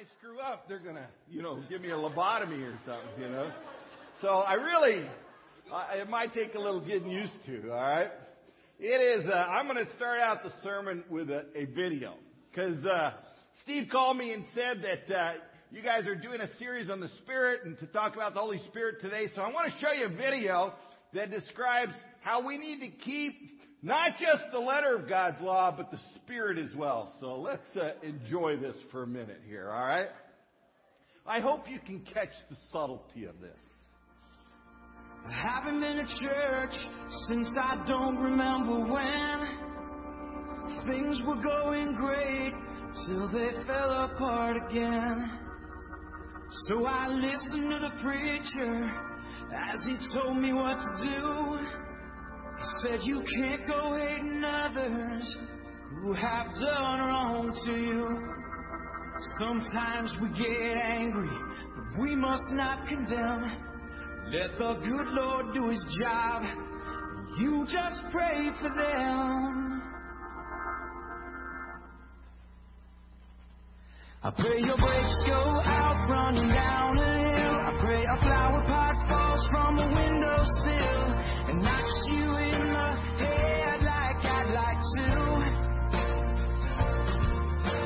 I screw up, they're gonna, you know, give me a lobotomy or something, you know. So I really, uh, it might take a little getting used to. All right. It is. Uh, I'm going to start out the sermon with a, a video because uh, Steve called me and said that uh, you guys are doing a series on the Spirit and to talk about the Holy Spirit today. So I want to show you a video that describes how we need to keep not just the letter of God's law, but the Spirit as well. So let's uh, enjoy this for a minute here, all right? I hope you can catch the subtlety of this. I haven't been to church since I don't remember when. Things were going great till they fell apart again. So I listened to the preacher as he told me what to do. Said, You can't go hating others who have done wrong to you. Sometimes we get angry, but we must not condemn. Let the good Lord do his job. You just pray for them. I pray your brakes go out running down a hill. I pray a flower pot falls from a windowsill and you in the head like I'd like to.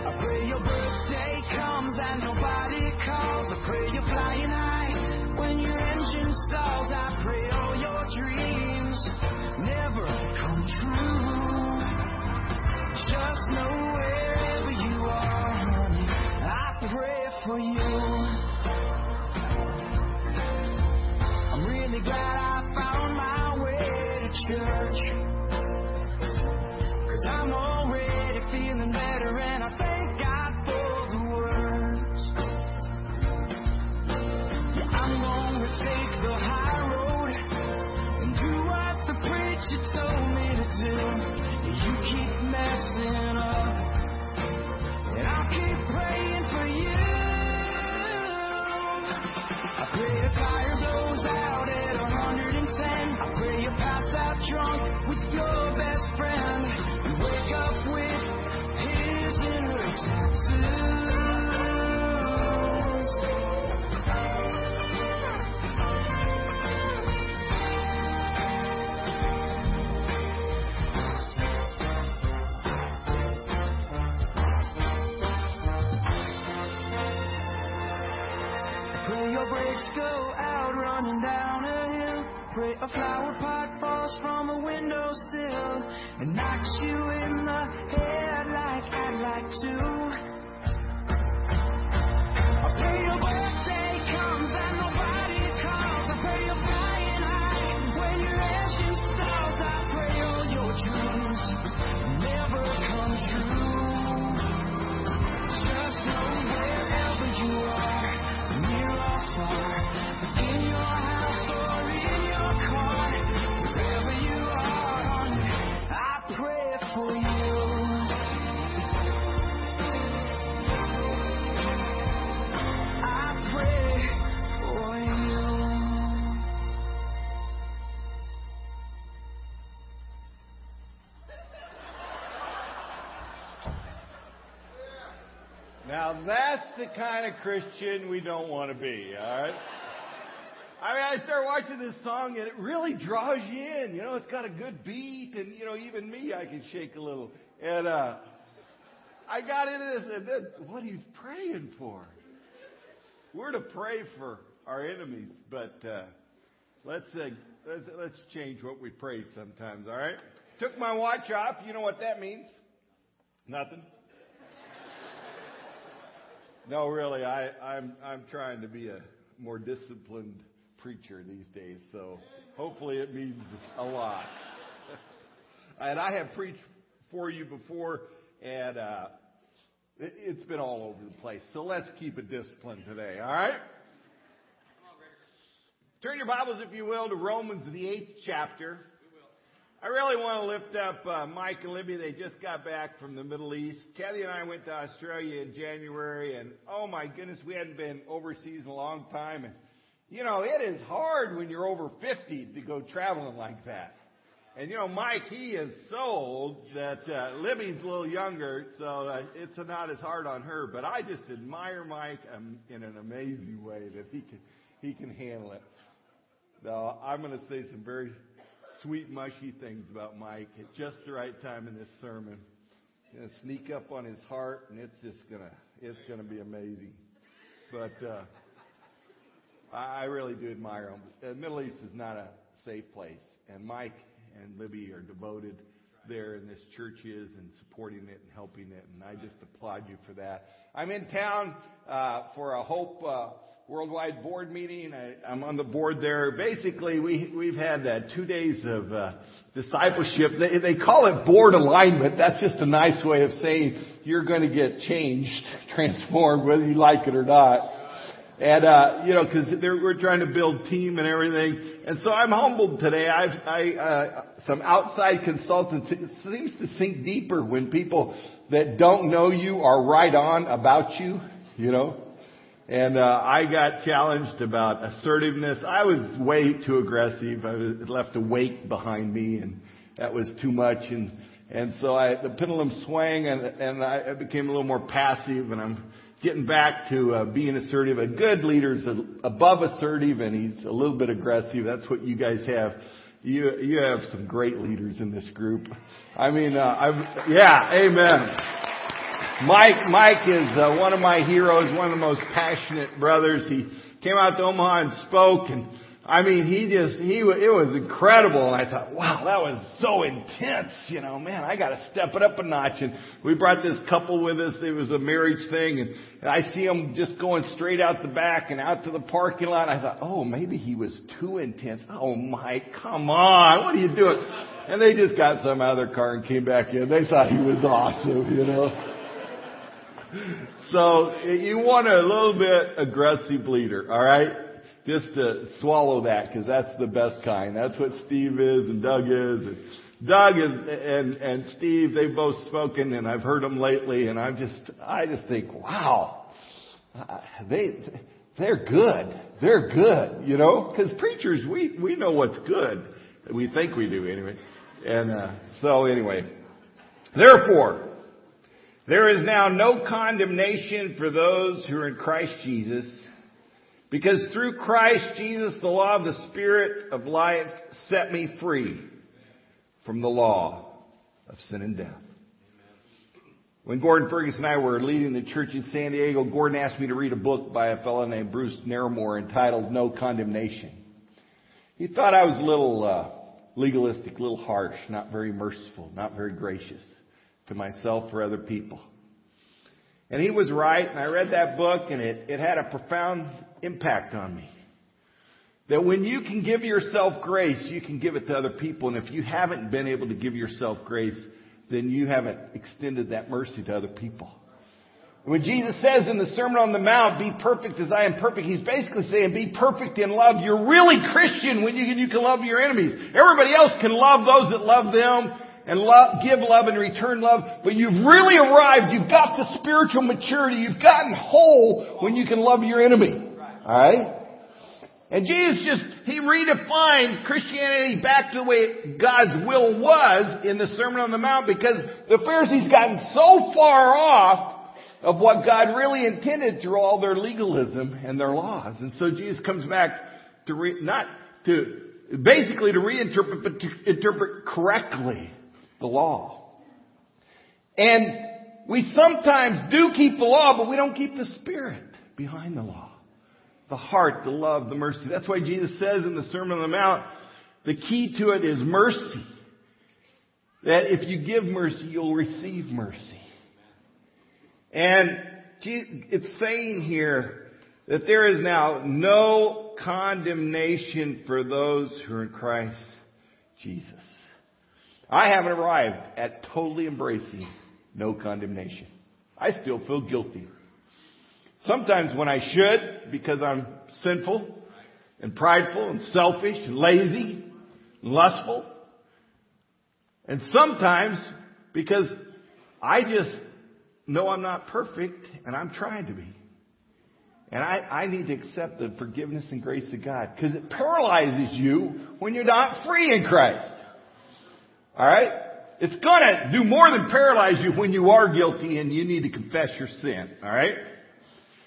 I pray your birthday comes and nobody calls. I pray you're flying high when your engine stalls. I pray all your dreams never come true. Just know wherever you are, honey, I pray for you. I'm really glad way go out running down a hill. Pray a flower pot falls from a windowsill and knocks you in the head like I'd like to. Now that's the kind of Christian we don't want to be, alright? I mean, I start watching this song and it really draws you in. You know, it's got a good beat and, you know, even me, I can shake a little. And, uh, I got into this and then what he's praying for. We're to pray for our enemies, but, uh, let's, uh, let's, let's change what we pray sometimes, alright? Took my watch off. You know what that means? Nothing. No, really, I, I'm I'm trying to be a more disciplined preacher these days, so hopefully it means a lot. and I have preached for you before, and uh, it, it's been all over the place. So let's keep it disciplined today, all right? Turn your Bibles, if you will, to Romans, the eighth chapter. I really want to lift up uh, Mike and Libby. They just got back from the Middle East. Kathy and I went to Australia in January, and oh my goodness, we hadn't been overseas in a long time. And you know, it is hard when you're over 50 to go traveling like that. And you know, Mike, he is so old that uh, Libby's a little younger, so uh, it's not as hard on her. But I just admire Mike um, in an amazing way that he can he can handle it. Now, I'm going to say some very sweet, mushy things about Mike at just the right time in this sermon. To sneak up on his heart, and it's just gonna it's gonna be amazing. But uh, I, I really do admire him. The Middle East is not a safe place, and Mike and Libby are devoted there, and this church is, and supporting it and helping it, and I just applaud you for that. I'm in town uh, for a Hope uh, Worldwide Board meeting. I, I'm on the board there. Basically, we we've had uh, two days of uh, discipleship. They, they call it board alignment. That's just a nice way of saying you're going to get changed, transformed, whether you like it or not. And, uh, you know, cause we're trying to build team and everything. And so I'm humbled today. I've, I, uh, some outside consultants, it seems to sink deeper when people that don't know you are right on about you, you know. And, uh, I got challenged about assertiveness. I was way too aggressive. I was, left a wake behind me and that was too much. And, and so I, the pendulum swung, and, and I became a little more passive and I'm, getting back to uh, being assertive. A good leader is above assertive, and he's a little bit aggressive. That's what you guys have. You you have some great leaders in this group. I mean, uh, I've, yeah, amen. Mike Mike is uh, one of my heroes, one of the most passionate brothers. He came out to Omaha and spoke and I mean, he just, he, it was incredible. And I thought, wow, that was so intense. You know, man, I got to step it up a notch. And we brought this couple with us. It was a marriage thing. And, and I see him just going straight out the back and out to the parking lot. I thought, oh, maybe he was too intense. Oh, Mike, come on. What are you doing? And they just got some their car and came back in. They thought he was awesome, you know. So you want a little bit aggressive leader, all right? just to swallow that because that's the best kind. That's what Steve is and Doug is. And Doug is, and, and Steve, they've both spoken and I've heard them lately and I'm just, I just think, wow, uh, they, they're good. They're good, you know, because preachers, we, we know what's good. We think we do anyway. And, uh, so anyway, therefore, there is now no condemnation for those who are in Christ Jesus because through Christ Jesus, the law of the Spirit of life set me free from the law of sin and death. When Gordon Fergus and I were leading the church in San Diego, Gordon asked me to read a book by a fellow named Bruce Narramore entitled No Condemnation. He thought I was a little uh, legalistic, a little harsh, not very merciful, not very gracious to myself or other people. And he was right, and I read that book, and it, it had a profound impact on me. That when you can give yourself grace, you can give it to other people. And if you haven't been able to give yourself grace, then you haven't extended that mercy to other people. When Jesus says in the Sermon on the Mount, be perfect as I am perfect, he's basically saying be perfect in love. You're really Christian when you, can, you can love your enemies. Everybody else can love those that love them and love, give love and return love, but you've really arrived. You've got the spiritual maturity. You've gotten whole when you can love your enemy. Alright? And Jesus just, he redefined Christianity back to the way God's will was in the Sermon on the Mount because the Pharisees gotten so far off of what God really intended through all their legalism and their laws. And so Jesus comes back to re, not to, basically to reinterpret, but to interpret correctly the law. And we sometimes do keep the law, but we don't keep the spirit behind the law the heart, the love, the mercy. That's why Jesus says in the Sermon on the Mount, the key to it is mercy. That if you give mercy, you'll receive mercy. And it's saying here that there is now no condemnation for those who are in Christ Jesus. I haven't arrived at totally embracing no condemnation. I still feel guilty Sometimes when I should, because I'm sinful and prideful and selfish and lazy and lustful. And sometimes because I just know I'm not perfect and I'm trying to be. And I, I need to accept the forgiveness and grace of God because it paralyzes you when you're not free in Christ. Alright? It's gonna do more than paralyze you when you are guilty and you need to confess your sin. Alright?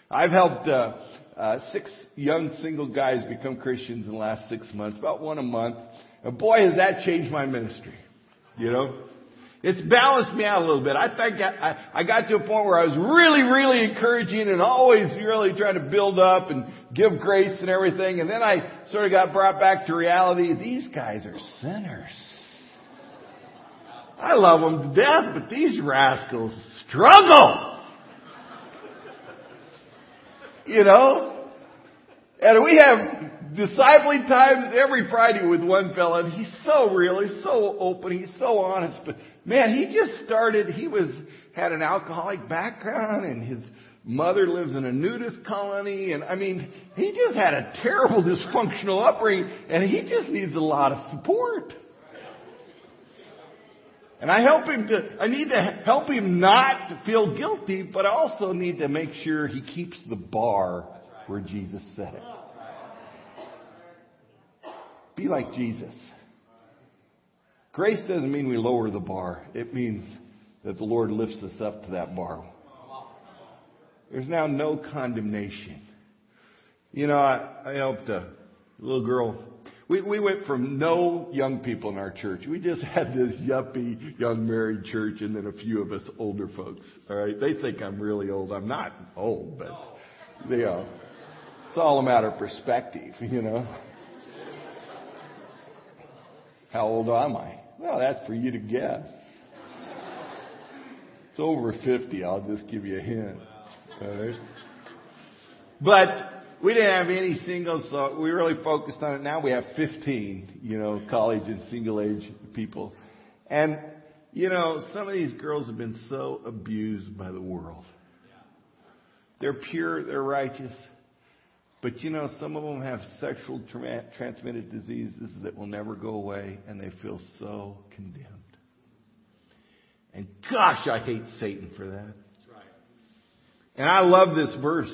I've helped, uh, uh, six young single guys become Christians in the last six months, about one a month. And boy, has that changed my ministry. You know? It's balanced me out a little bit. I think I, I got to a point where I was really, really encouraging and always really trying to build up and give grace and everything. And then I sort of got brought back to reality. These guys are sinners. I love them to death, but these rascals struggle. You know? And we have discipling times every Friday with one fella, and he's so real, he's so open, he's so honest. But man, he just started. He was had an alcoholic background, and his mother lives in a nudist colony, and I mean, he just had a terrible dysfunctional upbringing, and he just needs a lot of support. And I help him to, I need to help him not to feel guilty, but I also need to make sure he keeps the bar where Jesus set it. Be like Jesus. Grace doesn't mean we lower the bar. It means that the Lord lifts us up to that bar. There's now no condemnation. You know, I, I helped a little girl. We, we went from no young people in our church. We just had this yuppie young married church and then a few of us older folks. All right. They think I'm really old. I'm not old, but you know, It's all a matter of perspective, you know. How old am I? Well, that's for you to guess. It's over 50. I'll just give you a hint. All right. But we didn't have any singles, so we really focused on it. Now we have 15, you know, college and single age people. And, you know, some of these girls have been so abused by the world. They're pure, they're righteous, but you know, some of them have sexual tra- transmitted diseases that will never go away, and they feel so condemned. And gosh, I hate Satan for that. And I love this verse.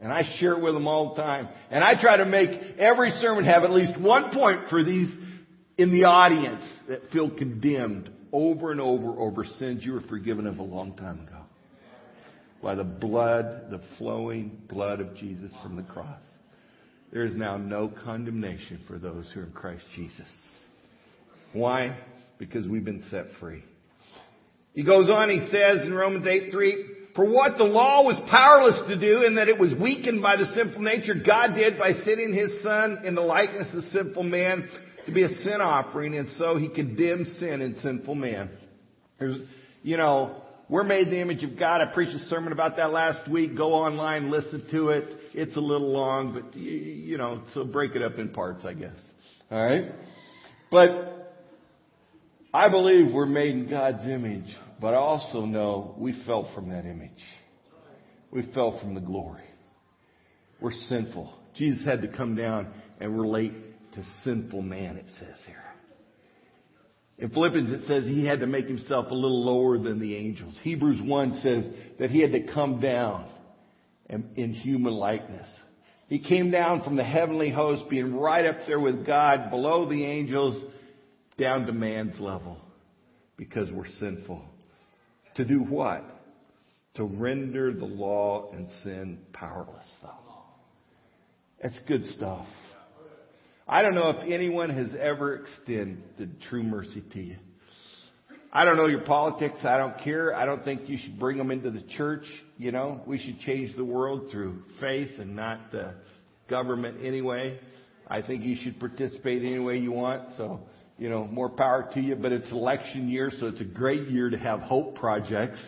And I share it with them all the time. And I try to make every sermon have at least one point for these in the audience that feel condemned over and over over sins you were forgiven of a long time ago by the blood, the flowing blood of Jesus from the cross. There is now no condemnation for those who are in Christ Jesus. Why? Because we've been set free. He goes on, he says in Romans 8 3, for what the law was powerless to do in that it was weakened by the sinful nature, God did by sending his son in the likeness of sinful man to be a sin offering, and so he condemned sin in sinful man. There's, you know, we're made in the image of God. I preached a sermon about that last week. Go online, listen to it. It's a little long, but you know, so break it up in parts, I guess. All right? But I believe we're made in God's image, but I also know we fell from that image. We fell from the glory. We're sinful. Jesus had to come down and relate to sinful man, it says here. In Philippians it says he had to make himself a little lower than the angels. Hebrews 1 says that he had to come down in human likeness. He came down from the heavenly host, being right up there with God, below the angels, down to man's level, because we're sinful. To do what? To render the law and sin powerless. That's good stuff. I don't know if anyone has ever extended true mercy to you. I don't know your politics. I don't care. I don't think you should bring them into the church. You know, we should change the world through faith and not the government anyway. I think you should participate any way you want. So, you know, more power to you. But it's election year, so it's a great year to have hope projects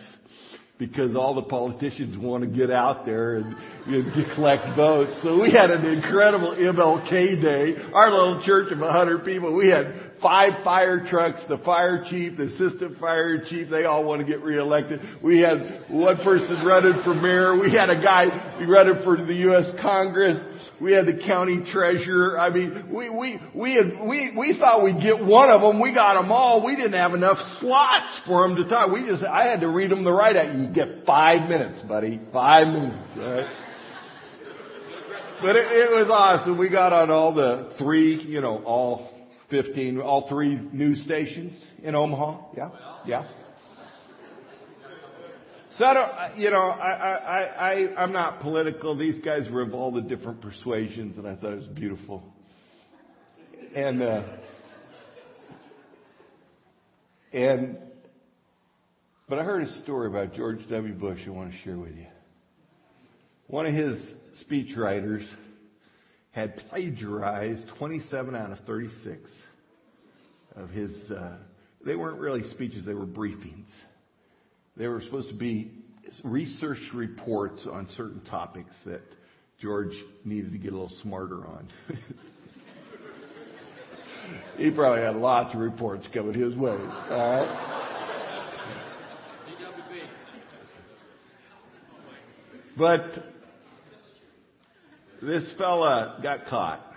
because all the politicians want to get out there and know, collect votes. So we had an incredible MLK day. Our little church of 100 people, we had five fire trucks, the fire chief, the assistant fire chief, they all want to get reelected. We had one person running for mayor. We had a guy running for the U.S. Congress. We had the county treasurer. I mean, we, we, we had, we, we thought we'd get one of them. We got them all. We didn't have enough slots for them to talk. We just, I had to read them the right out. You get five minutes, buddy. Five minutes, alright? But it, it was awesome. We got on all the three, you know, all 15, all three news stations in Omaha. Yeah, yeah. So I don't, you know, I, I, I, I'm not political. These guys were of all the different persuasions, and I thought it was beautiful. And, uh, and, but I heard a story about George W. Bush I want to share with you. One of his speechwriters had plagiarized 27 out of 36 of his, uh, they weren't really speeches, they were briefings. They were supposed to be research reports on certain topics that George needed to get a little smarter on. he probably had lots of reports coming his way. All right? But this fella got caught.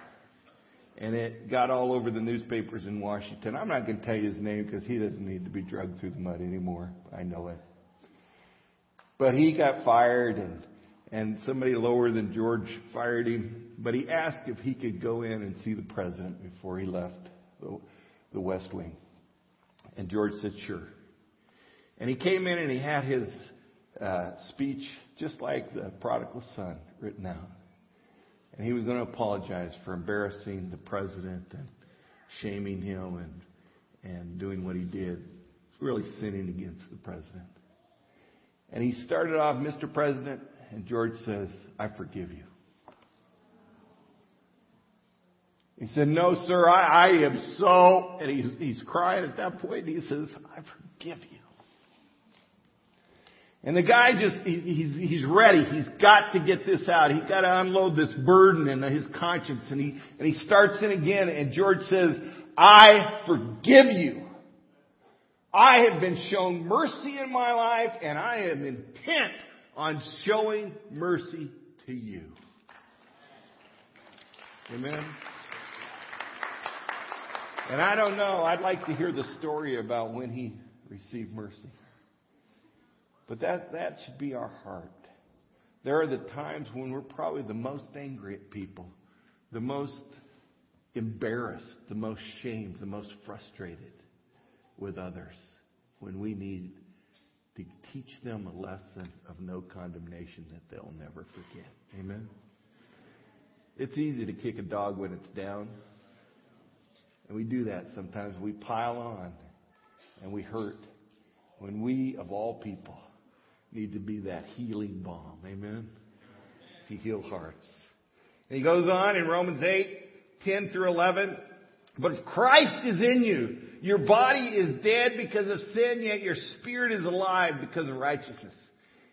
And it got all over the newspapers in Washington. I'm not going to tell you his name because he doesn't need to be drugged through the mud anymore. I know it. But he got fired and, and somebody lower than George fired him. But he asked if he could go in and see the president before he left the, the West Wing. And George said, sure. And he came in and he had his uh, speech just like the prodigal son written out. And he was going to apologize for embarrassing the president and shaming him and, and doing what he did, really sinning against the president. And he started off, Mr. President, and George says, I forgive you. He said, No, sir, I, I am so, and he's, he's crying at that point. He says, I forgive you. And the guy just, he, he's, he's ready. He's got to get this out. He's got to unload this burden in his conscience. And he, and he starts in again and George says, I forgive you. I have been shown mercy in my life and I am intent on showing mercy to you. Amen. And I don't know, I'd like to hear the story about when he received mercy. But that, that should be our heart. There are the times when we're probably the most angry at people, the most embarrassed, the most shamed, the most frustrated with others, when we need to teach them a lesson of no condemnation that they'll never forget. Amen? It's easy to kick a dog when it's down. And we do that sometimes. We pile on and we hurt when we, of all people, need to be that healing balm. Amen? To heal hearts. And he goes on in Romans 8, 10 through 11. But if Christ is in you, your body is dead because of sin, yet your spirit is alive because of righteousness.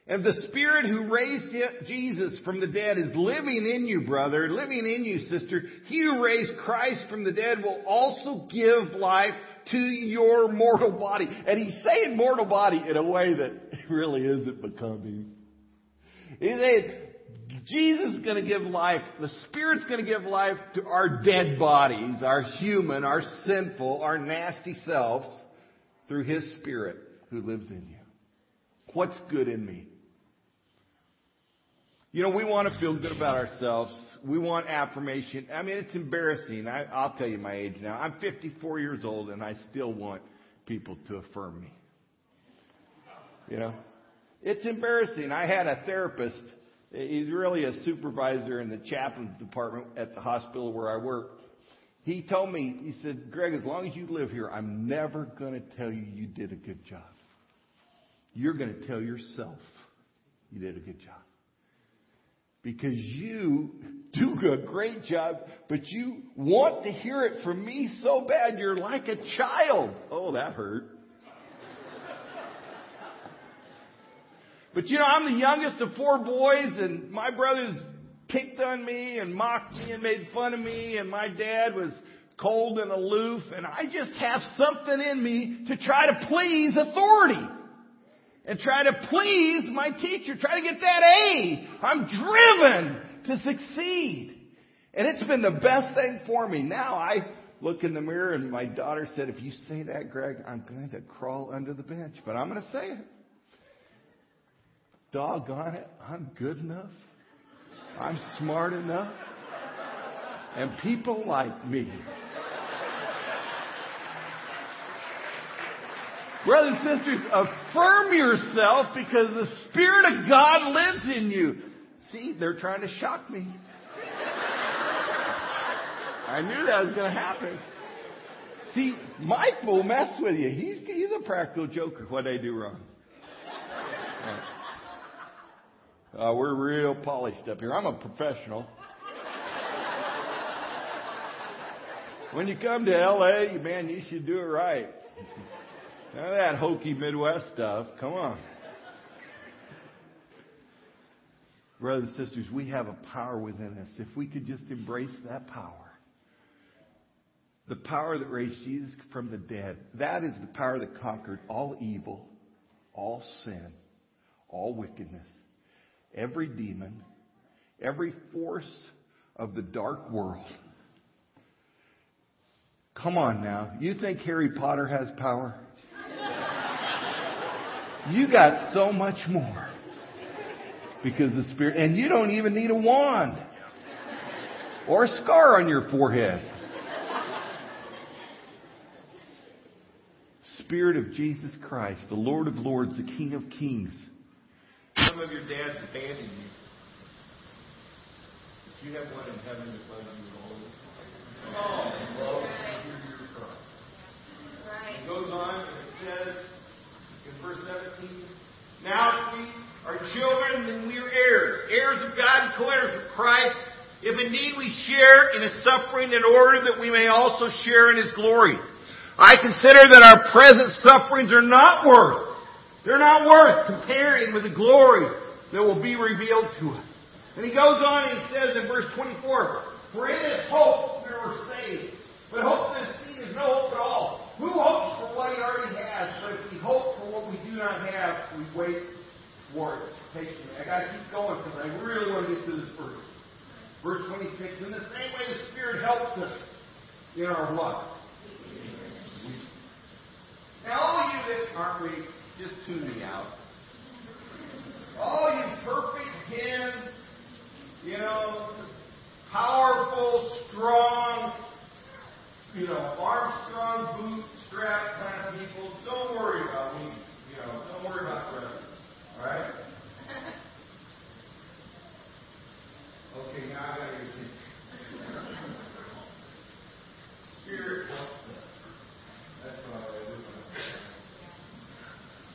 And the Spirit who raised Jesus from the dead is living in you, brother, living in you, sister. He who raised Christ from the dead will also give life to your mortal body. And he's saying mortal body in a way that really isn't becoming. He saying Jesus is going to give life, the Spirit's going to give life to our dead bodies, our human, our sinful, our nasty selves through His Spirit who lives in you. What's good in me? You know, we want to feel good about ourselves. We want affirmation. I mean, it's embarrassing. I, I'll tell you my age now. I'm 54 years old and I still want people to affirm me. You know? It's embarrassing. I had a therapist. He's really a supervisor in the chaplain department at the hospital where I work. He told me, he said, Greg, as long as you live here, I'm never going to tell you you did a good job. You're going to tell yourself you did a good job because you do a great job, but you want to hear it from me so bad you're like a child. Oh, that hurt. but you know, I'm the youngest of four boys and my brothers picked on me and mocked me and made fun of me and my dad was cold and aloof and I just have something in me to try to please authority and try to please my teacher, try to get that A. I'm driven to succeed. And it's been the best thing for me. Now I look in the mirror and my daughter said, if you say that, Greg, I'm going to crawl under the bench, but I'm going to say it. Doggone it, I'm good enough. I'm smart enough. And people like me. Brothers and sisters, affirm yourself because the Spirit of God lives in you. See, they're trying to shock me. I knew that was going to happen. See, Mike will mess with you. He's, he's a practical joker. What I do wrong? Uh, we're real polished up here. I'm a professional. When you come to LA, man, you should do it right. None of that hokey Midwest stuff. Come on. Brothers and sisters, we have a power within us. If we could just embrace that power, the power that raised Jesus from the dead, that is the power that conquered all evil, all sin, all wickedness, every demon, every force of the dark world. Come on now. You think Harry Potter has power? You got so much more. Because the Spirit, and you don't even need a wand or a scar on your forehead. Spirit of Jesus Christ, the Lord of Lords, the King of Kings. Some of your dads abandoned you. But you have one in heaven that loves you always. Oh, love, hear your cry. It goes on and it says in verse 17, Now we are children, then we are heirs, heirs of God and co-heirs with Christ, if indeed we share in his suffering in order that we may also share in his glory. I consider that our present sufferings are not worth, they're not worth comparing with the glory that will be revealed to us. And he goes on and he says in verse 24, For in this hope we were saved. But hope that is seen is no hope at all. Who hopes for what he already has? But if we hope for what we do not have, we wait for it patiently. I gotta keep going because I really want to get to this verse. Verse 26, in the same way the Spirit helps us in our what? Now, all you that aren't ready, just tune me out. All you perfect hens, you know, powerful, strong, you know, Armstrong boot strap kind of people, don't worry about me. You know, don't worry about the. All right? Okay, now I got to get Spirit helps us. That's what I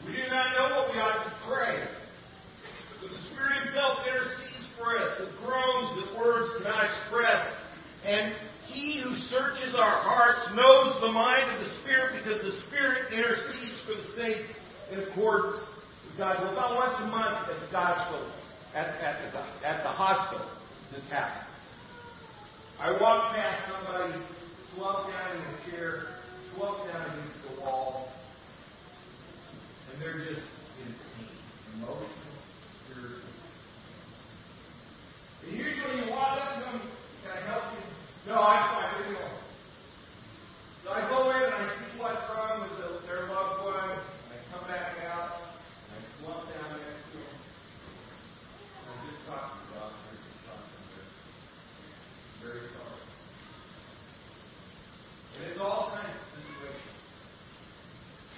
We do not know what we ought to pray. But the Spirit Himself intercedes for us with groans that words cannot express. And He who searches our hearts knows the mind of the Spirit because the Spirit intercedes for the saints in accordance with God's will. About once a month at the hospital, at, at, the, at the hospital, this happens. I walk past somebody slumped down in a chair, slumped down against the wall, and they're just in pain, emotional, spiritual. And usually you walk up to them, can I help you? No, I'm fine, where you going? So I go in and I see what's wrong with the, their loved one, and I come back out, and I slump down next to them, and I just talk to the doctor, just talk to them. Very sorry. And it's all kinds of situations.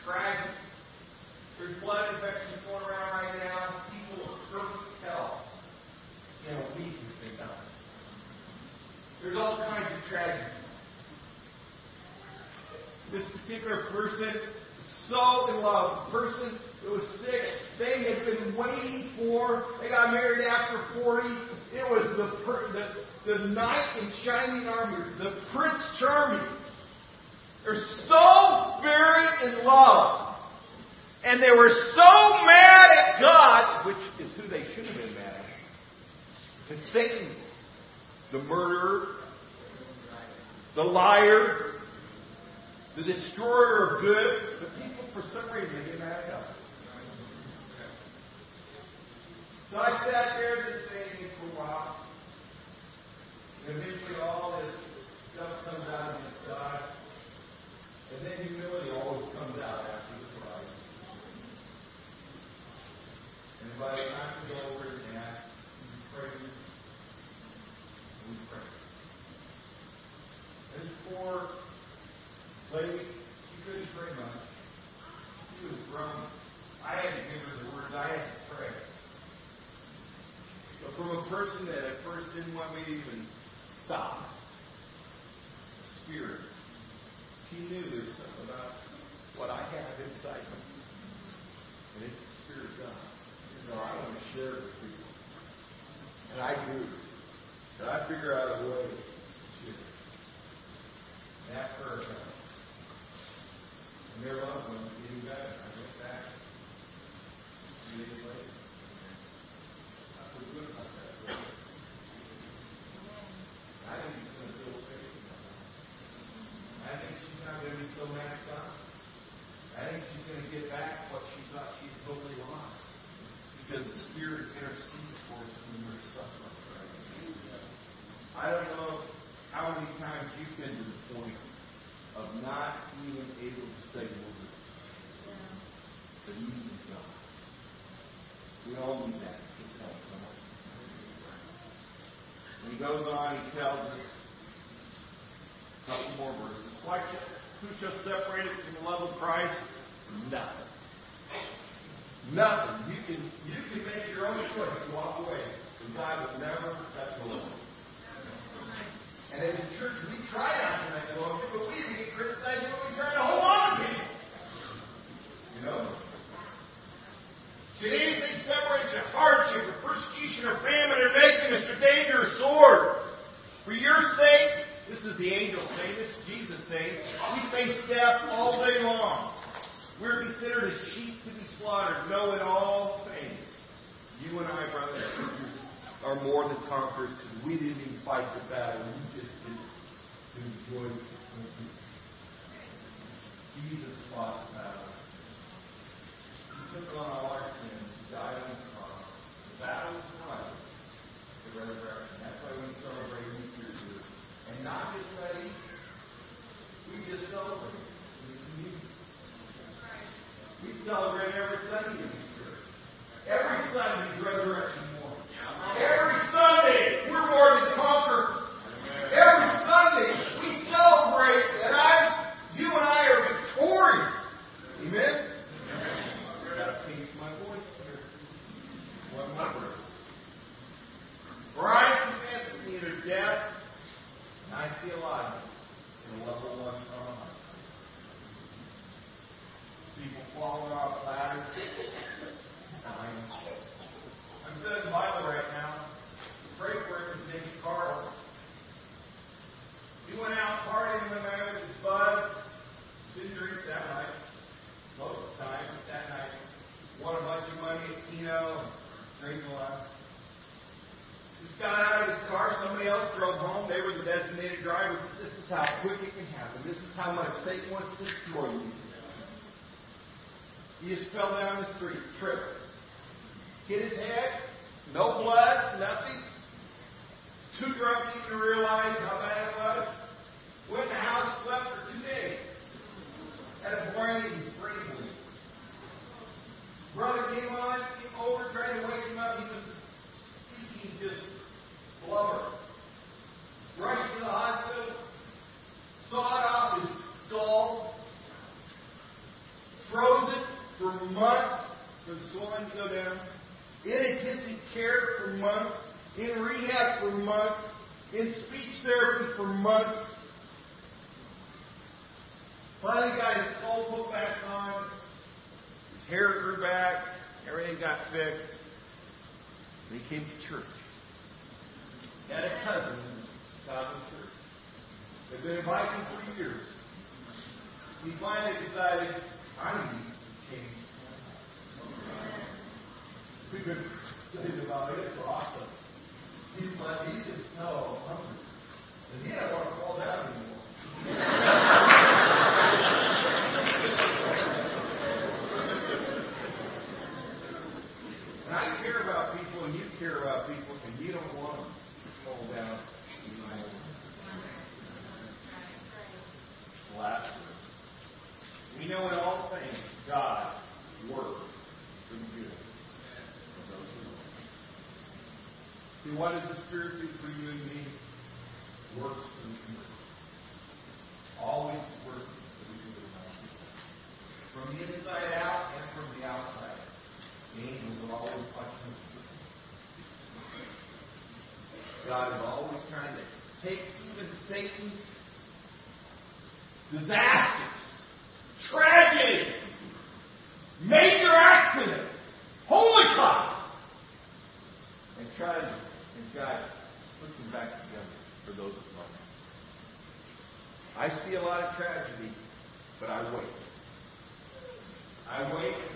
Tragic. There's blood infections going around right now. People of perfect health in a week has been done. There's all kinds of tragedies. This particular person, so in love, the person that was sick, they had been waiting for, they got married after 40. It was the, the, the knight in shining armor, the Prince Charming. They're so very in love. And they were so mad at God, which is who they should have been mad To Satan, the murderer, the liar, the destroyer of good. But people, for some reason, get mad at. So I sat there and didn't say anything for a while. And eventually all this stuff comes out against God. And then humility always comes out after the pride. And by the time poor lady. She couldn't pray much. She was groaning. I had to give her the words. I had to pray. But from a person that at first didn't want me to even stop, Spirit, he knew there's something about what I have inside me. And it's the Spirit of God. You know, I want to share it with people. And I do. And I figure out a way Nothing. You can you can make your own choice to walk away. And God will never the Lord. And as a church, we try not to let go of but we even get criticized when we try to hold on to people. You know? Should anything separate us from hardship or persecution or famine or nakedness or danger or sword? For your sake, this is the angel saying, this is Jesus saying, we face death all day long. We're considered as sheep to be slaughtered, knowing all things. You and I, brothers and sisters, are more than conquerors because we didn't even fight the battle. We just did enjoy it. Jesus fought the battle. He took on all our sins. He died on the cross. The battle was won. The resurrection. That's why we celebrate Easter here. And not just Easter. We just celebrate. We celebrate every Sunday in Easter. Every Sunday is resurrection morning. Every Sunday we're more than conquerors. Every Sunday we celebrate that I, you and I are victorious. Amen. I gotta pace my voice here. One more verse. For I confess neither death, and I see alive in a level one from a heart. People falling off ladders, dying. I'm studying the Bible right now. Pray for him. His name's Carl. He went out partying one night with his buds. Didn't drink that night. Most of the time, that night. Won a bunch of money at Keno. Drank a lot. Just got out of his car. Somebody else drove home. They were the designated driver. This is how quick it can happen. This is how much Satan you. He just fell down the street, tripped. Hit his head, no blood, nothing. Too drunk to even realize how bad it was. Went in the house, slept for two days. Had a brain bleed. Brother came on, came over, tried to wake him up. He was speaking just blubber. Rushed to the hospital, sawed off his skull, froze it for months for the swelling to go down, in intensive care for months, in rehab for months, in speech therapy for months. Finally got his skull put back on, his hair grew back, everything got fixed. And he came to church. Had a cousin in the church. They've been inviting for years. He finally decided, I need to change. We've been studying about it. It's awesome. He's like, he's just so hungry. And he don't want to fall down anymore. what does the Spirit do for you and me? Works and converts. Always works for you and From the inside out and from the outside. The angels are always watching. God is always trying to take even Satan's disasters, tragedies, make I see a lot of tragedy, but I wait. I wait